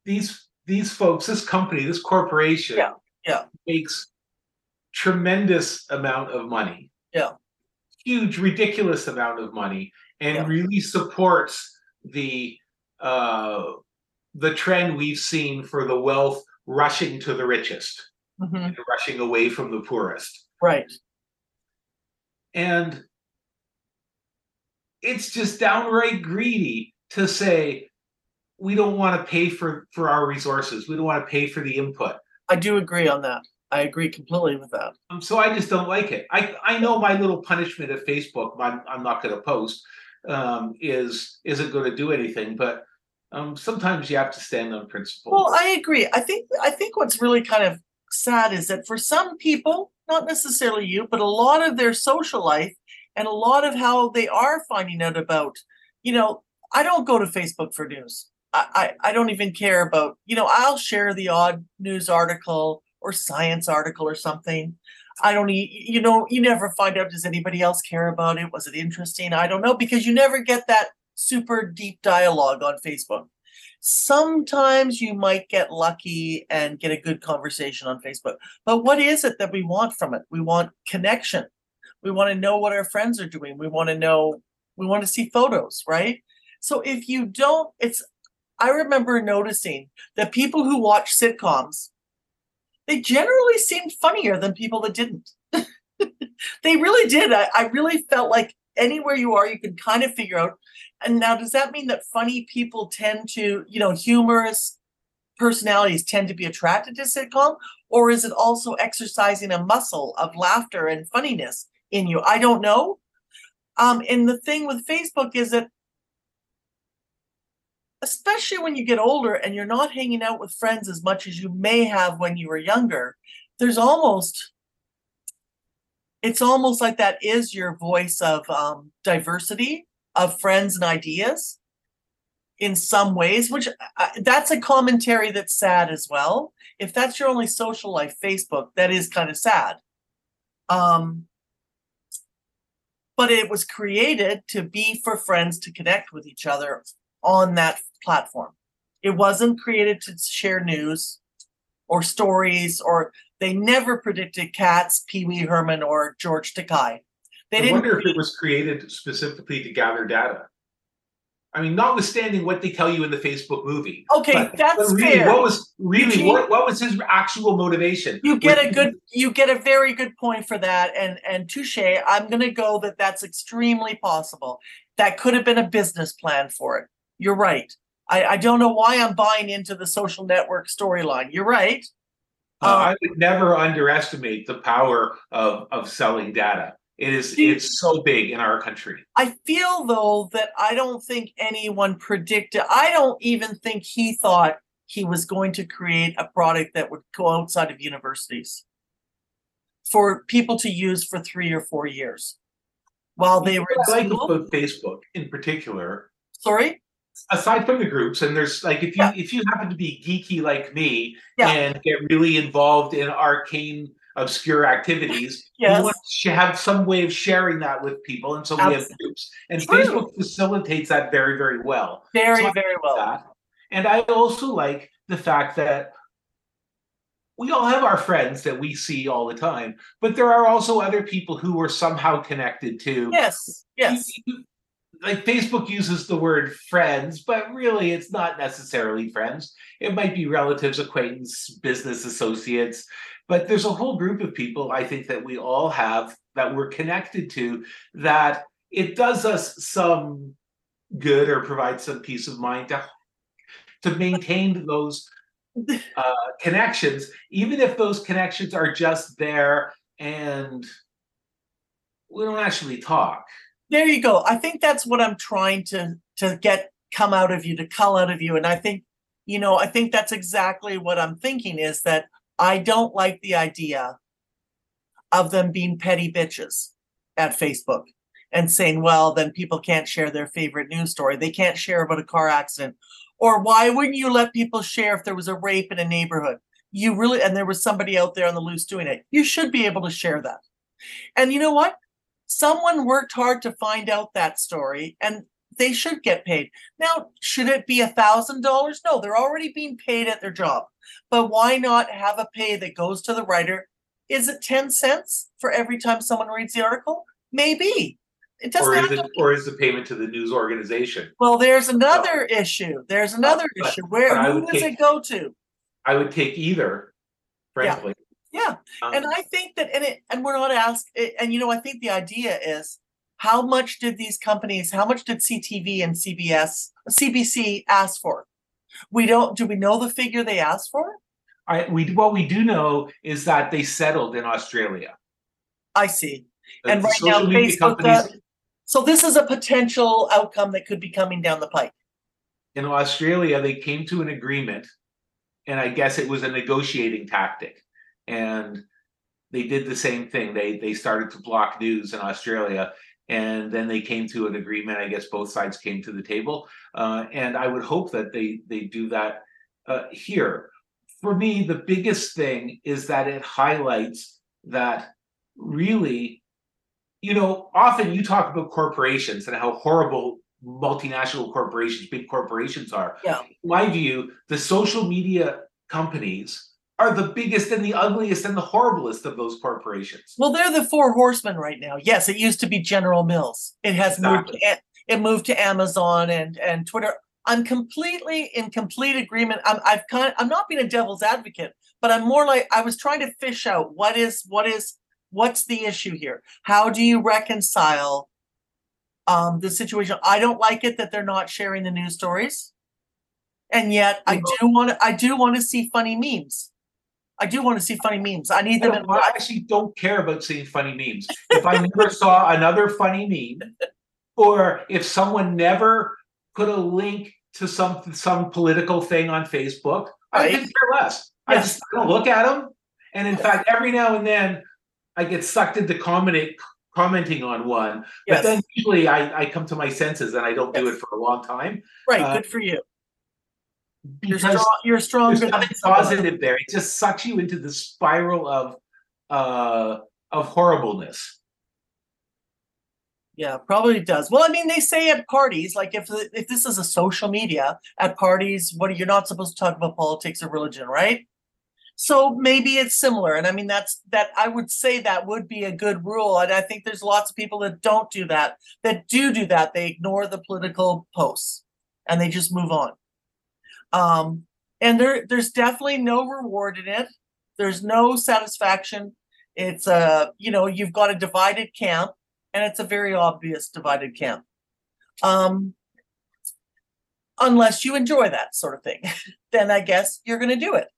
these these folks, this company, this corporation, Yeah, yeah. makes tremendous amount of money. Yeah. Huge, ridiculous amount of money, and Yeah. really supports the uh the trend we've seen for the wealth rushing to the richest mhm, and rushing away from the poorest. right And it's just downright greedy to say we don't want to pay for for our resources. We don't want to pay for the input. i do agree on that i agree completely with that Um, so I just don't like it. I I know my little punishment at Facebook. I'm, I'm not going to post. Um, is isn't going to do anything. But um, sometimes you have to stand on principle. Well, I agree. I think I think what's really kind of sad is that for some people, not necessarily you, but a lot of their social life and a lot of how they are finding out about, you know, I don't go to Facebook for news. I, I, don't even care about, you know, I'll share the odd news article or science article or something. I don't, you know, you never find out, does anybody else care about it? Was it interesting? I don't know, because you never get that super deep dialogue on Facebook sometimes you might get lucky and get a good conversation on Facebook. But what is it that we want from it? We want connection. We want to know what our friends are doing. We want to know, we want to see photos, right? So if you don't, it's, I remember noticing that people who watch sitcoms, they generally seemed funnier than people that didn't. they really did. I, I really felt like anywhere you are, you can kind of figure out and now, does that mean that funny people tend to, you know, humorous personalities tend to be attracted to sitcom? Or is it also exercising a muscle of laughter and funniness in you? I don't know. Um, and the thing with Facebook is that especially when you get older and you're not hanging out with friends as much as you may have when you were younger, there's almost it's almost like that is your voice of um, diversity of friends and ideas in some ways which uh, that's a commentary that's sad as well. If that's your only social life facebook that is kind of sad. Um but it was created to be for friends to connect with each other on that platform it wasn't created to share news or stories or they never predicted cats pee-wee herman or george takei they I didn't wonder if it was created specifically to gather data. I mean, notwithstanding what they tell you in the Facebook movie. Okay, that's really, fair. What was really what, what was his actual motivation? You get a good, you get a very good point for that, and and touche. I'm gonna go that that's extremely possible. That could have been a business plan for it. You're right. I I don't know why I'm buying into the social network storyline. You're right. Uh, I would never underestimate the power of of selling data. It is it's so big in our country. I feel though that I don't think anyone predicted. I don't even think he thought he was going to create a product that would go outside of universities for people to use for three or four years while they were I like about Facebook in particular, Sorry. Aside from the groups, and there's like if you Yeah. if you happen to be geeky like me Yeah. and get really involved in arcane obscure activities, Yes. you want to have some way of sharing that with people, and so we have groups. And True. Facebook facilitates that very, very well. Very, So very well. that. And I also like the fact that we all have our friends that we see all the time, but there are also other people who are somehow connected to. Yes, yes. Like Facebook uses the word friends, but really it's not necessarily friends. It might be relatives, acquaintance, business associates, but there's a whole group of people I think that we all have that we're connected to that it does us some good or provides some peace of mind to to maintain those uh, connections, even if those connections are just there and we don't actually talk. There you go. I think that's what I'm trying to to get come out of you, to cull out of you. And I think, you know, I think that's exactly what I'm thinking is that I don't like the idea of them being petty bitches at Facebook and saying, well, then people can't share their favorite news story. They can't share about a car accident. Or why wouldn't you let people share if there was a rape in a neighborhood? You really, and there was somebody out there on the loose doing it. You should be able to share that. And you know what? Someone worked hard to find out that story and they should get paid. Now, should it be a thousand dollars? No, they're already being paid at their job. But why not have a pay that goes to the writer? Is it 10 cents for every time someone reads the article? Maybe. It doesn't Or is it or is the payment to the news organization? well, there's another issue. There's another but- issue. Where who does take- it go to? I would take either, frankly. Yeah. Um, And I think that and it and we're not asked and you know, I think the idea is how much did these companies, how much did CTV and CBS, CBC ask for? We don't do we know the figure they asked for? I we what we do know is that they settled in Australia. I see. The- And the right now, Facebook, companies So this is a potential outcome that could be coming down the pike. in Australia they came to an agreement, and I guess it was a negotiating tactic, and they did the same thing. They they started to block news in Australia, and then they came to an agreement. I guess both sides came to the table, uh, and I would hope that they they do that uh, here. For me, the biggest thing is that it highlights that really, you know, often you talk about corporations and how horrible multinational corporations, big corporations are. Yeah. In my view, the social media companies are the biggest and the ugliest and the horriblest of those corporations. Well, they're the four horsemen right now. Yes, it used to be General Mills. It has moved. Exactly. To, it moved to Amazon and and Twitter. I'm completely in complete agreement. I'm I've kind. I'm not being a devil's advocate, but I'm more like I was trying to fish out what is what is what's the issue here. How do you reconcile um, the situation? I don't like it that they're not sharing the news stories, and yet I do want to. I do want to see funny memes. I do want to see funny memes. I need I, them in don't- I actually don't care about seeing funny memes. If I never saw another funny meme, or if someone never put a link to some some political thing on Facebook, I Right. could care less. I just don't look at them. And in fact, every now and then, I get sucked into commenting commenting on one. Yes. But then usually I, I come to my senses and I don't do it for a long time right. uh, good for you. You're strong. You're stronger there's nothing positive there. It just sucks you into the spiral of uh of horribleness. Yeah, probably does. Well, I mean, they say at parties, like if if this is a social media at parties, what you're not supposed to talk about politics or religion, right? So maybe it's similar, and I mean that's that. I would say that would be a good rule, and I think there's lots of people that don't do that. That do do that. They ignore the political posts, and they just move on. Um, and there there's definitely no reward in it. There's no satisfaction. It's a you know you've got a divided camp and it's a very obvious divided camp. Um, unless you enjoy that sort of thing, then I guess you're going to do it.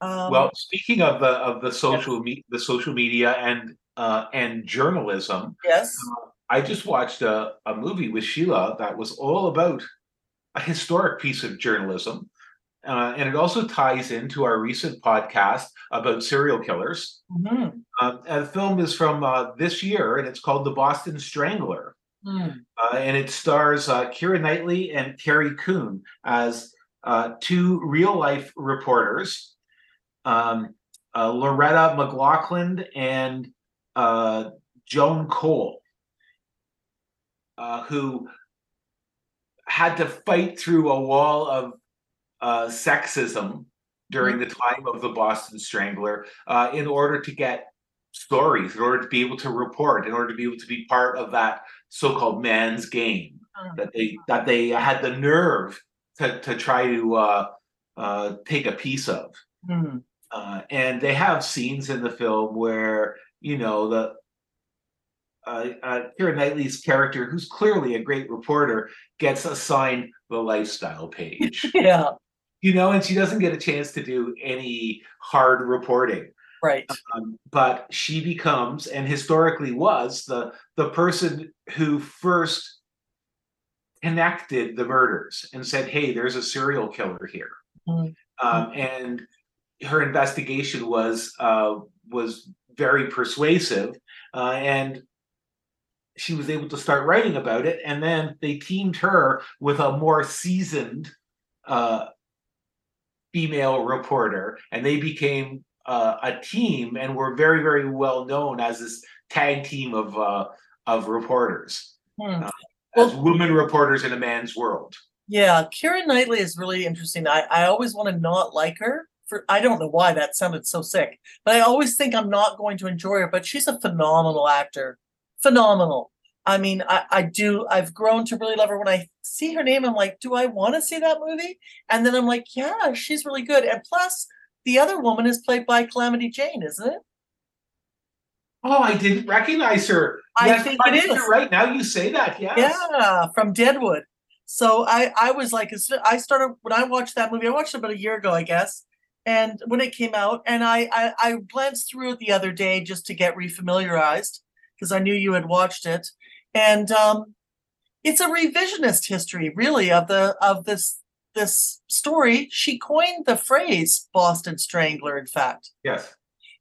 Um, well, speaking of the of the social me- the social media and uh and journalism, yes, I just watched a, a movie with Sheila that was all about a historic piece of journalism. Uh, and it also ties into our recent podcast about serial killers. Mhm. Um, and the film is from uh, this year, and it's called The Boston Strangler. Hmm. Uh, and it stars uh, Keira Knightley and Carrie Coon as uh, two real life reporters, um, uh, Loretta McLaughlin and uh, Joan Cole, uh, who had to fight through a wall of uh, sexism during the time of the Boston Strangler uh, in order to get stories, in order to be able to report, in order to be able to be part of that so-called man's game Mm. that they that they had the nerve to to try to uh, uh, take a piece of. Hmm. Uh, and they have scenes in the film where you know the uh, uh, Keira Knightley's character, who's clearly a great reporter, gets assigned the lifestyle page. Yeah, you know, and she doesn't get a chance to do any hard reporting. right. Um, but she becomes, and historically was, the the person who first connected the murders and said, "Hey, there's a serial killer here." Mhm. Um, and her investigation was uh, was very persuasive, uh, and she was able to start writing about it. And then they teamed her with a more seasoned uh, female reporter, and they became uh, a team and were very, very well known as this tag team of uh, of reporters, Hmm. as women reporters in a man's world. Yeah, Karen Knightley is really interesting. I, I always want to not like her. For I don't know why that sounded so sick, but I always think I'm not going to enjoy her. But she's a phenomenal actor, phenomenal. I mean, I, I do. I've grown to really love her. When I see her name, I'm like, do I want to see that movie? And then I'm like, yeah, she's really good. And plus, the other woman is played by Calamity Jane, isn't it? Oh, I didn't recognize her. I Yes, think I it think right now. You say that, yes. Yeah, from Deadwood. So I I was like, as I started when I watched that movie. I watched it about a year ago, I guess, and when it came out, and I I, I glanced through it the other day just to get refamiliarized because I knew you had watched it, and um, it's a revisionist history, really, of the of this this story. She coined the phrase "Boston Strangler," in fact. Yes.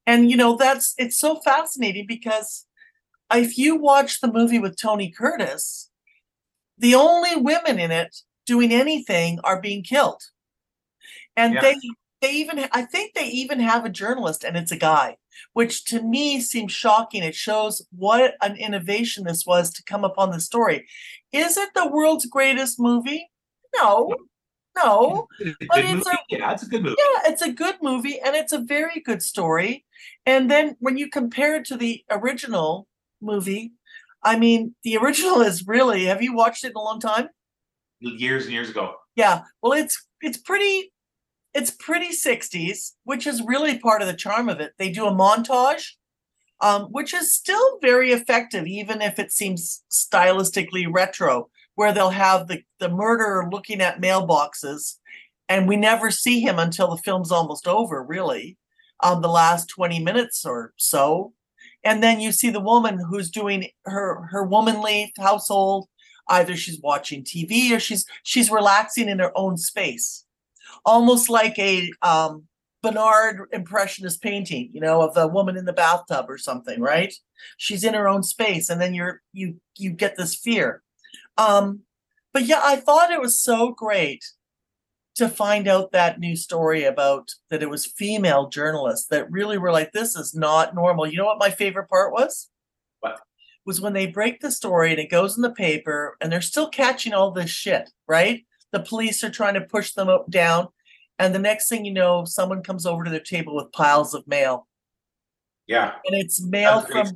And you know, that's it's so fascinating because if you watch the movie with Tony Curtis, the only women in it doing anything are being killed. And Yeah. they they even I think they even have a journalist and it's a guy, which to me seems shocking. It shows what an innovation this was to come upon the story. Is it the world's greatest movie? No. No. It's But it's movie. a- yeah, it's a good movie. Yeah, it's a good movie and it's a very good story. And then when you compare it to the original movie, I mean, the original is really, have you watched it in a long time? Years and years ago. Yeah. Well, it's it's pretty it's pretty 60s, which is really part of the charm of it. They do a montage um, which is still very effective even if it seems stylistically retro where they'll have the the murderer looking at mailboxes and we never see him until the film's almost over really um, the last 20 minutes or so. And then you see the woman who's doing her her womanly household. Either she's watching TV or she's she's relaxing in her own space, almost like a um, Bonnard impressionist painting, you know, of the woman in the bathtub or something, right? She's in her own space, and then you're you you get this fear. Um, but yeah, I thought it was so great to find out that new story about that it was female journalists that really were like, this is not normal. You know what my favorite part was? What? Was when they break the story and it goes in the paper and they're still catching all this shit, right? The police are trying to push them up down. And the next thing you know, someone comes over to their table with piles of mail. Yeah. And it's mail from,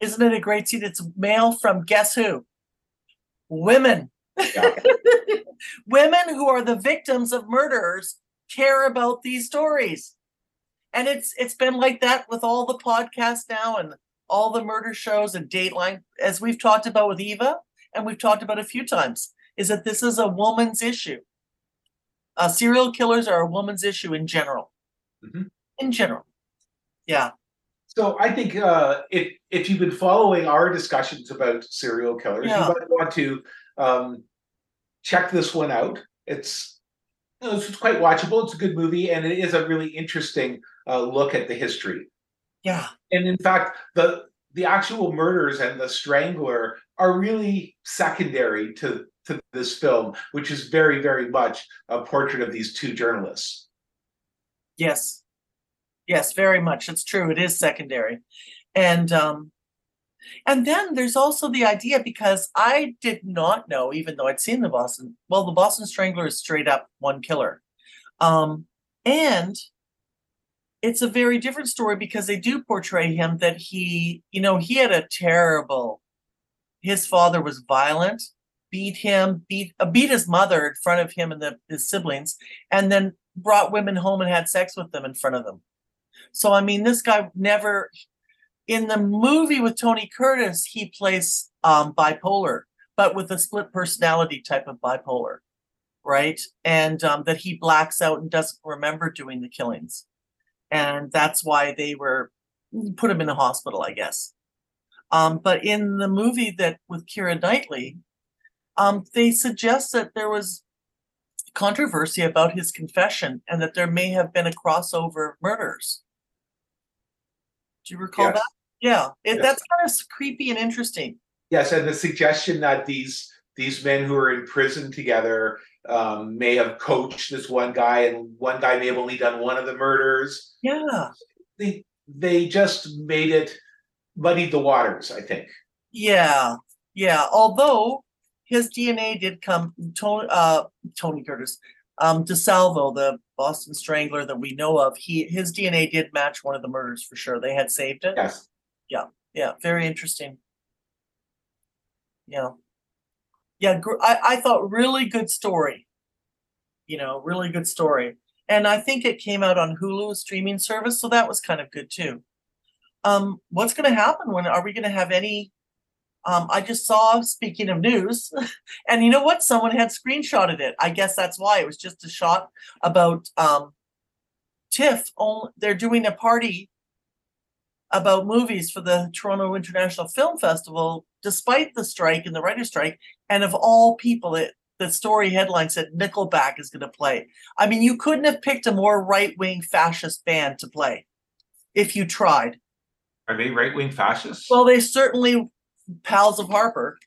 isn't it a great scene? It's mail from guess who? Women. Yeah. Women who are the victims of murderers care about these stories. And it's it's been like that with all the podcasts now and all the murder shows and Dateline, as we've talked about with Eva, and we've talked about a few times, is that this is a woman's issue. Uh, serial killers are a woman's issue in general. Mhm. In general. Yeah. So I think uh, if if you've been following our discussions about serial killers, Yeah. you might want to um, check this one out. It's you know, it's quite watchable. It's a good movie, and it is a really interesting uh, look at the history. Yeah. And in fact, the the actual murders and the strangler are really secondary to to this film, which is very very much a portrait of these two journalists. Yes. Yes, very much. It's true. It is secondary. And um and then there's also the idea because I did not know, even though I'd seen the Boston, well, the Boston Strangler is straight up one killer. Um, and it's a very different story because they do portray him that he, you know, he had a terrible, his father was violent, beat him, beat uh, beat his mother in front of him and the, his siblings, and then brought women home and had sex with them in front of them. So I mean, this guy never in the movie with Tony Curtis, he plays um, bipolar, but with a split personality type of bipolar, right? And um, that he blacks out and doesn't remember doing the killings, and that's why they were put him in the hospital, I guess. Um, but in the movie that with Keira Knightley, um, they suggest that there was controversy about his confession and that there may have been a crossover of murders. Do you recall Yes. that? Yeah, it, Yes. that's kind of creepy and interesting. Yes, and the suggestion that these these men who are in prison together um, may have coached this one guy, and one guy may have only done one of the murders. Yeah, They they just made it muddied the waters. I think. yeah, yeah. Although his DNA did come, Tony, uh, Tony Curtis, um, DeSalvo, the Boston Strangler that we know of, he his DNA did match one of the murders for sure. They had saved it. Yes. Yeah, Yeah. very interesting. Yeah. Yeah, gr- I, I thought really good story. You know, really good story. And I think it came out on Hulu streaming service, so that was kind of good too. Um, what's gonna happen when are we gonna have any? Um, I just saw, speaking of news, and you know what? Someone had screenshotted it. I guess that's why it was just a shot about um TIFF. On, they're doing a party about movies for the Toronto International Film Festival, despite the strike and the writer's strike. And of all people, it the story headline said Nickelback is going to play. I mean, you couldn't have picked a more right wing fascist band to play if you tried. Are they right wing fascists? Well, they certainly pals of Harper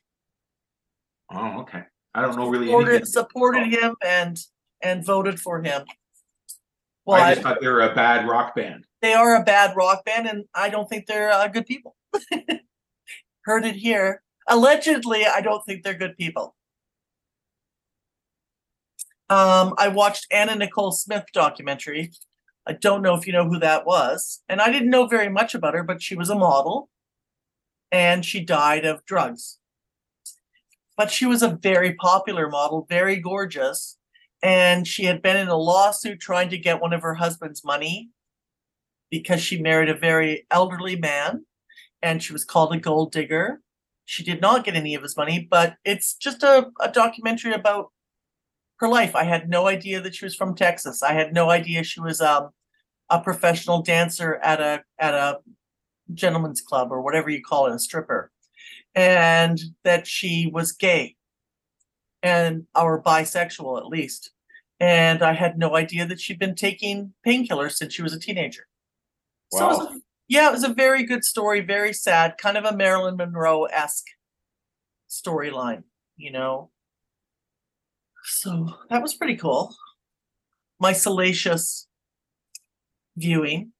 oh, okay. I don't know really supported, anything. supported him and and voted for him. Well, I I, thought they were a bad rock band. they are a bad rock band, and I don't think they're uh, good people. Heard it here. Allegedly, I don't think they're good people. Um, I watched Anna Nicole Smith documentary. I don't know if you know who that was, and I didn't know very much about her, but she was a model, and she died of drugs. But she was a very popular model, very gorgeous, and she had been in a lawsuit trying to get one of her husband's money because she married a very elderly man and she was called a gold digger. She did not get any of his money, but it's just a, a documentary about her life. I had no idea that she was from Texas. I had no idea she was um a professional dancer at a at a gentleman's club or whatever you call it, a stripper, and that she was gay and or bisexual at least. And I had no idea that she'd been taking painkillers since she was a teenager. So it Wow. a- yeah, it was a very good story, very sad, kind of a Marilyn Monroe esque storyline, you know. So that was pretty cool. My salacious viewing.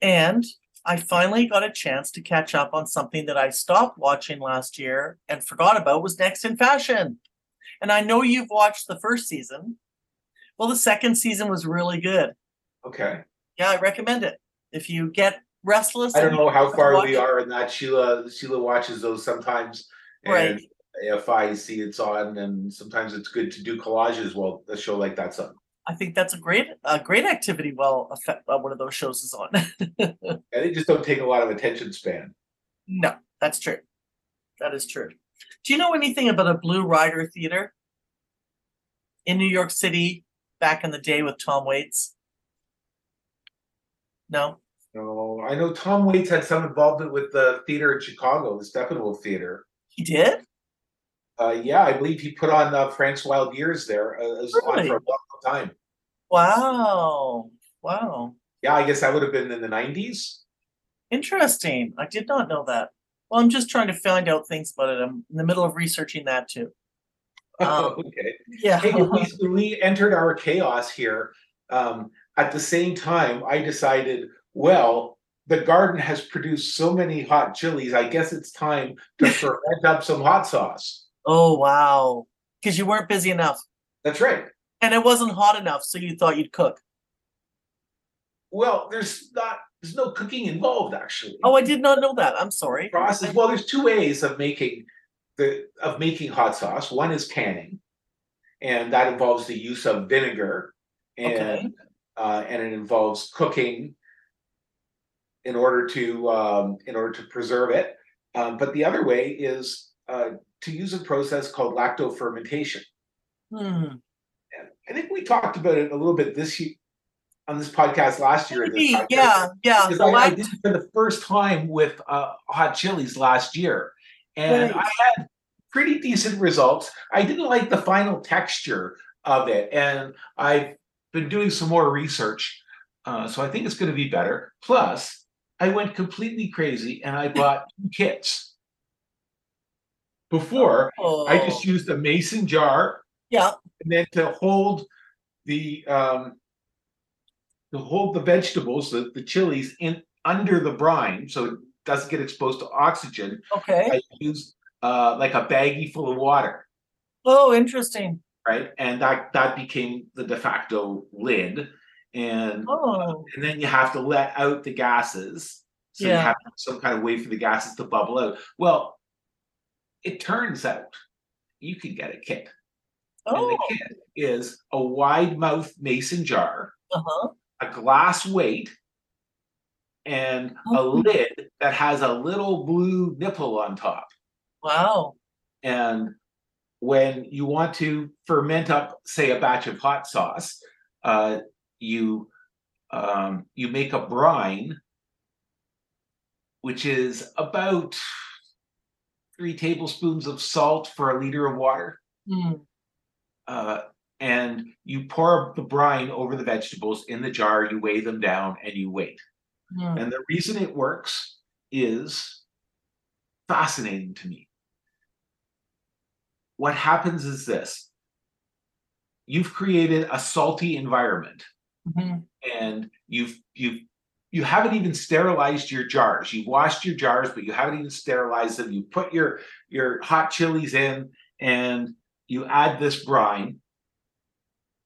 And I finally got a chance to catch up on something that I stopped watching last year and forgot about was Next in Fashion. And I know you've watched the first season. Well, the second season was really good. Okay. Yeah, I recommend it. If you get restless. I don't know how far we are in that. Sheila Sheila watches those sometimes. Right. And if I see it's on, and sometimes it's good to do collages while a show like that's on. I think that's a great, a great activity while one of those shows is on. And they just don't take a lot of attention span. no, that's true. That is true. Do you know anything about a Blue Rider Theater in New York City back in the day with Tom Waits? No. No, I know Tom Waits had some involvement with the theater in Chicago, the Steppenwolf Theater. He did? Uh, yeah, I believe he put on uh, Frank's Wild Years there. Uh, it was on Really? for a long time. Wow. Wow. Yeah, I guess that would have been in the nineties. Interesting. I did not know that. Well, I'm just trying to find out things about it. I'm in the middle of researching that too. Um, okay. Yeah. Hey, when we, when we entered our chaos here, um, at the same time, I decided, well, the garden has produced so many hot chilies. I guess it's time to ferment up some hot sauce. Oh, wow. Because you weren't busy enough. That's right. And it wasn't hot enough, so you thought you'd cook. Well, there's not there's no cooking involved actually. Oh, I did not know that. I'm sorry. process. Well, there's two ways of making the of making hot sauce. One is canning, and that involves the use of vinegar, and Okay. uh, and it involves cooking in order to um, in order to preserve it. Um, but the other way is uh, to use a process called lactofermentation. Hmm. I think we talked about it a little bit this year on this podcast last year. this podcast. yeah, yeah. Because I, I did it for the first time with uh, hot chilies last year, and Right. I had pretty decent results. I didn't like the final texture of it, and I've been doing some more research, uh, so I think it's going to be better. Plus, I went completely crazy and I bought two kits. Before, I just Oh, used a mason jar Yeah, and then to hold the um to hold the vegetables, the, the chilies in under the brine so it doesn't get exposed to oxygen. okay. I used uh like a baggie full of water, Oh, interesting. right? And that that became the de facto lid. And Oh, and then you have to let out the gases. So you have some kind of way for the gases to bubble out. Well, it turns out you can get a kit. And oh, the kit is a wide mouth mason jar, uh-huh. a glass weight, and a Oh. lid that has a little blue nipple on top. Wow. And when you want to ferment up, say, a batch of hot sauce, uh, you um, you make a brine, which is about three tablespoons of salt for a liter of water. Hmm. Uh, and you pour the brine over the vegetables in the jar, you weigh them down, and you wait. Hmm. And the reason it works is fascinating to me. What happens is this you've created a salty environment Mhm. and you've you've you haven't even sterilized your jars you've washed your jars but you haven't even sterilized them you put your your hot chilies in and you add this brine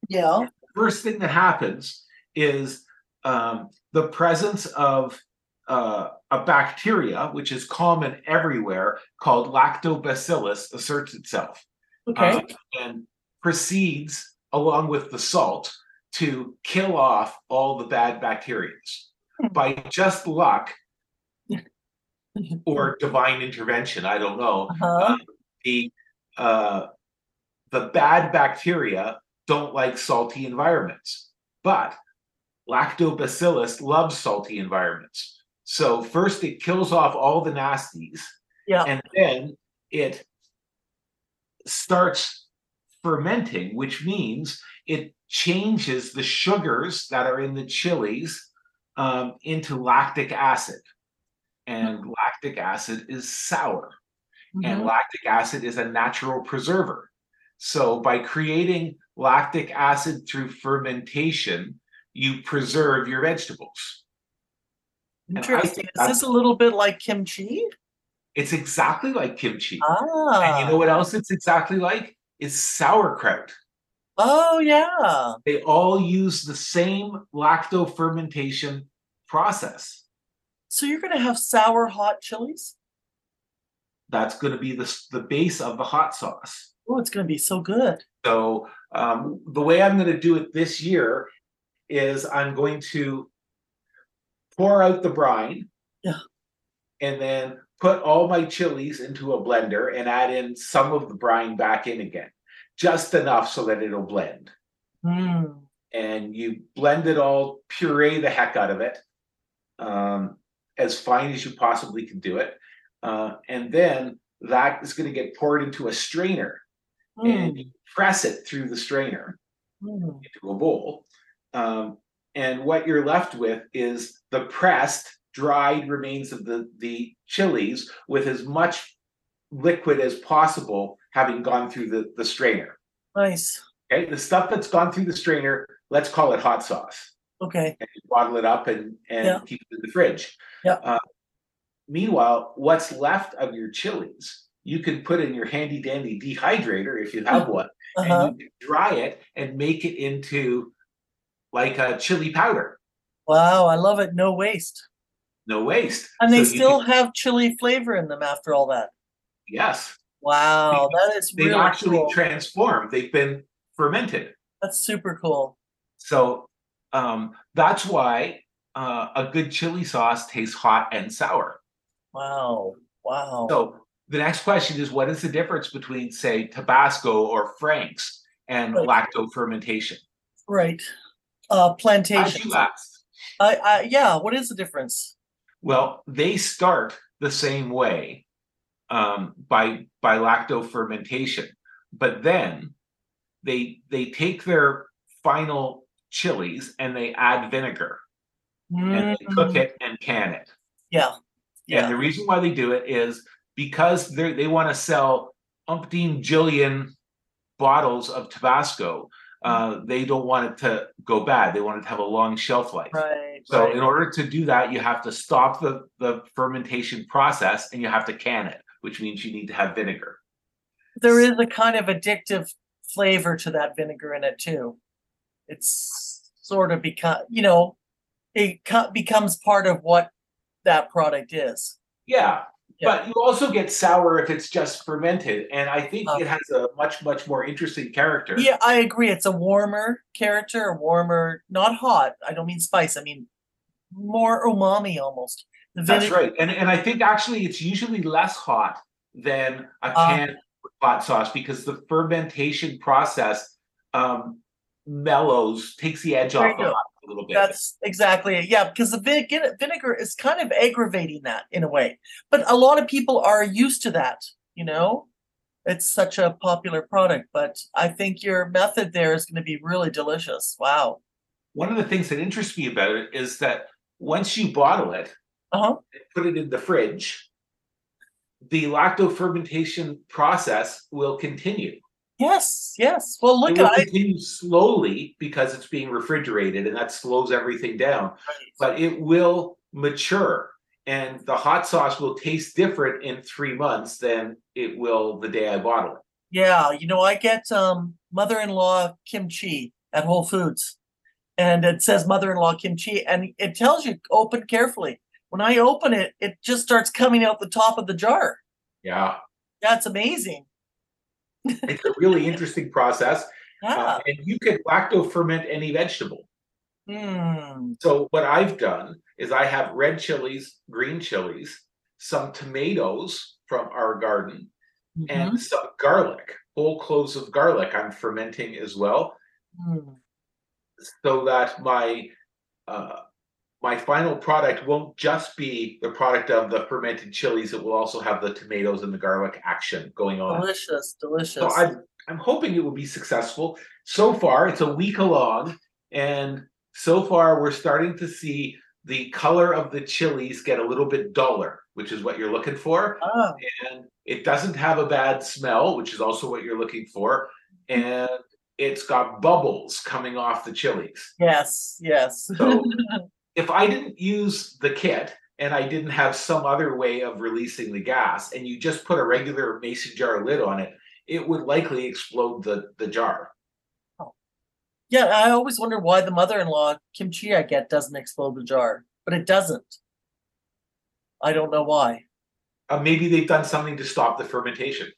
Yeah. first thing that happens is um, the presence of uh, a bacteria, which is common everywhere, called lactobacillus, asserts itself Okay. uh, and proceeds along with the salt to kill off all the bad bacteria. Hmm. By just luck or divine intervention, I don't know, uh-huh. the uh, the bad bacteria don't like salty environments, but lactobacillus loves salty environments. So first it kills off all the nasties, Yeah. and then it starts fermenting, which means it changes the sugars that are in the chilies um, into lactic acid. And lactic acid is sour, and Mhm. lactic acid is a natural preserver. So by creating lactic acid through fermentation, you preserve your vegetables. Interesting. Is this a little bit like kimchi? It's exactly like kimchi. Ah. And you know what else it's exactly like? It's sauerkraut. Oh yeah. They all use the same lacto fermentation process. So you're gonna have sour hot chilies? That's going to be the, the base of the hot sauce. Oh, it's gonna be so good. So um, the way I'm going to do it this year is I'm going to pour out the brine. Yeah. And then put all my chilies into a blender and add in some of the brine back in again, just enough so that it'll blend. Mm. And you blend it all, puree the heck out of it, um, as fine as you possibly can do it. Uh, and then that is going to get poured into a strainer and Mm. you press it through the strainer Mm. into a bowl. Um, and what you're left with is the pressed, dried remains of the, the chilies with as much liquid as possible having gone through the, the strainer. Nice. Okay, the stuff that's gone through the strainer, let's call it hot sauce. Okay. And you bottle it up and, and Yeah. keep it in the fridge. Yeah. Uh, meanwhile, what's left of your chilies, you can put in your handy dandy dehydrator if you have one Uh-huh. and you can dry it and make it into like a chili powder. Wow, I love it. No waste. No waste. And they So still can- have chili flavor in them after all that. yes, Wow, that is they've really actually cool. transformed. They've been fermented. That's super cool. So um, that's why uh, a good chili sauce tastes hot and sour. Wow. Wow. So the next question is, what is the difference between, say, Tabasco or Frank's and Right. lacto fermentation? right. Uh As plantations. you. I, I yeah, what is the difference? Well, they start the same way um, by by lacto fermentation, but then they they take their final chilies and they add vinegar and they cook Mm, it and can it. Yeah. Yeah. And the reason why they do it is because they they want to sell umpteen jillion bottles of Tabasco. Uh, they don't want it to go bad. They want it to have a long shelf life. Right. So right. in order to do that, you have to stop the, the fermentation process and you have to can it, which means you need to have vinegar. there is a kind of addictive flavor to that vinegar in it too. It's sort of become, you know, it co- becomes part of what that product is. Yeah, Yeah. but you also get sour if it's just fermented, and I think Uh. it has a much much more interesting character. Yeah, I agree. It's a warmer character, a warmer, not hot. I don't mean spice. I mean more umami almost. The That's right, and and I think actually it's usually less hot than a Uh. canned hot sauce because the fermentation process um, mellows, takes the edge off you the go. hot a little bit. That's exactly it. Yeah, because the vinegar, vinegar is kind of aggravating that in a way. But a lot of people are used to that, you know? It's such a popular product, but I think your method there is going to be really delicious. Wow. One of the things that interests me about it is that once you bottle it, Uh-huh. put it in the fridge, the lacto fermentation process will continue. Yes, yes. Well, look it will at I continue slowly because it's being refrigerated and that slows everything down, but it will mature and the hot sauce will taste different in three months than it will the day I bottle it. Yeah, you know, I get um mother-in-law kimchi at Whole Foods. And it says mother-in-law kimchi and it tells you open carefully. When I open it, it just starts coming out the top of the jar. Yeah, That's amazing. It's a really interesting process. Yeah. Uh, and you can lacto ferment any vegetable. Hmm. So what I've done is I have red chilies, green chilies, some tomatoes from our garden, mhm, and some garlic, whole cloves of garlic I'm fermenting as well, hmm. so that my uh, my final product won't just be the product of the fermented chilies. It will also have the tomatoes and the garlic action going on. Delicious, delicious. So I'm I'm hoping it will be successful. So far, it's a week along, and so far we're starting to see the color of the chilies get a little bit duller, which is what you're looking for. ah, And it doesn't have a bad smell, which is also what you're looking for. And it's got bubbles coming off the chilies. yes, yes. So if I didn't use the kit and I didn't have some other way of releasing the gas, and you just put a regular mason jar lid on it, it would likely explode the, the jar. yeah, I always wonder why the mother-in-law kimchi I get doesn't explode the jar, but it doesn't. I don't know why. Uh, maybe they've done something to stop the fermentation.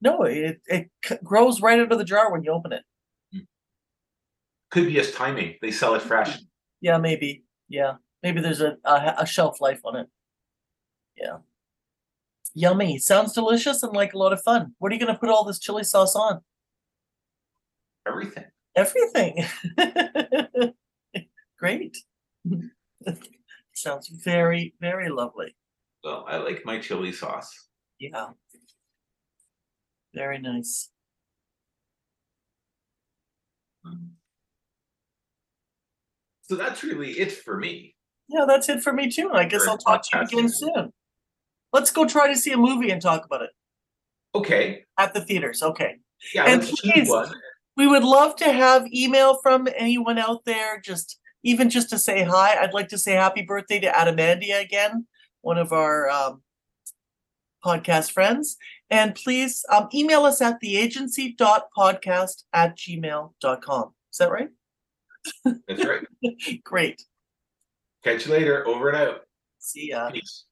No, it it c- grows right out of the jar when you open it. Could be as timing. They sell it fresh. Yeah, maybe. Yeah, maybe there's a a, a shelf life on it. Yeah. Yummy. Sounds delicious and like a lot of fun. What are you gonna put all this chili sauce on? Everything. Everything. Great. Sounds very, very lovely. Well, I like my chili sauce. Yeah. Very nice. Mm. So that's really it for me. Yeah, that's it for me too. I guess I'll talk to you again soon. Let's go try to see a movie and talk about it Okay. at the theaters. Okay. Yeah, And please- We would love to have email from anyone out there, just even just to say hi. I'd like to say happy birthday to Adamandia again, one of our um, podcast friends. And please um, email us at theagency.podcast at gmail.com. Is that right? That's right. Great. Catch you later. Over and out. See ya. Peace.